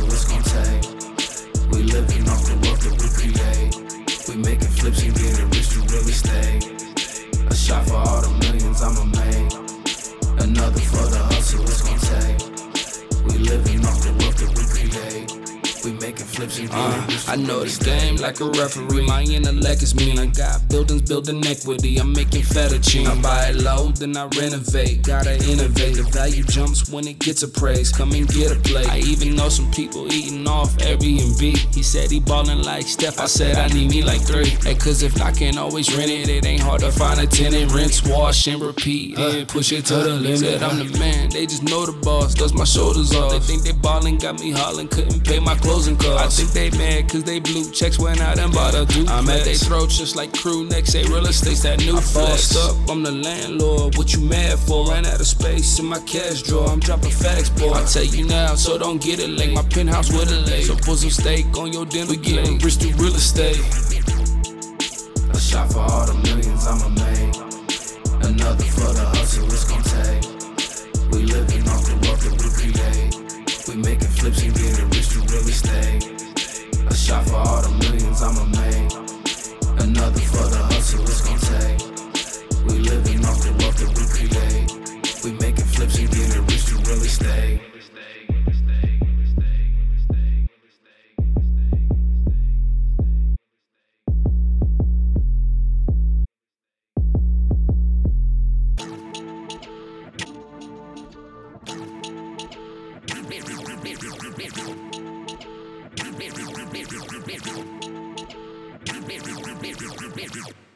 measure what's gonna take. We living off the wealth that we create. We making flips and getting rich to really stay. A shot for all the millions I'ma make. Another for the hustle it's gonna take. We living off the wealth that we create. We making flips and Uh, I know this game like a referee. My intellect is mean. I got buildings building equity. I'm making fettuccine. I buy it low, then I renovate. Gotta innovate. The value jumps when it gets appraised. Come and get a plate. I even know some people eating off Airbnb. He said he ballin' like Steph. I said I need me like three. Hey, cause if I can always rent it, it ain't hard to find a tenant. Rinse, wash, and repeat. Yeah, push it to the limit. Said I'm the man. They just know the boss. Dust my shoulders off. They think they ballin', got me hollering. Couldn't pay my closing costs. I think they mad cause they blue checks went out and bought a duplex. I'm at they throat just like crew next. Say real estate's that new flex. up, I'm the landlord. What you mad for? Ran out of space in my cash drawer. I'm dropping facts, boy. I tell you now, so don't get it late. My penthouse with a lake. So put some steak on your dinner. We getting rich through real estate. A shot for all the millions I'ma make. Remettez-le, remettez-le!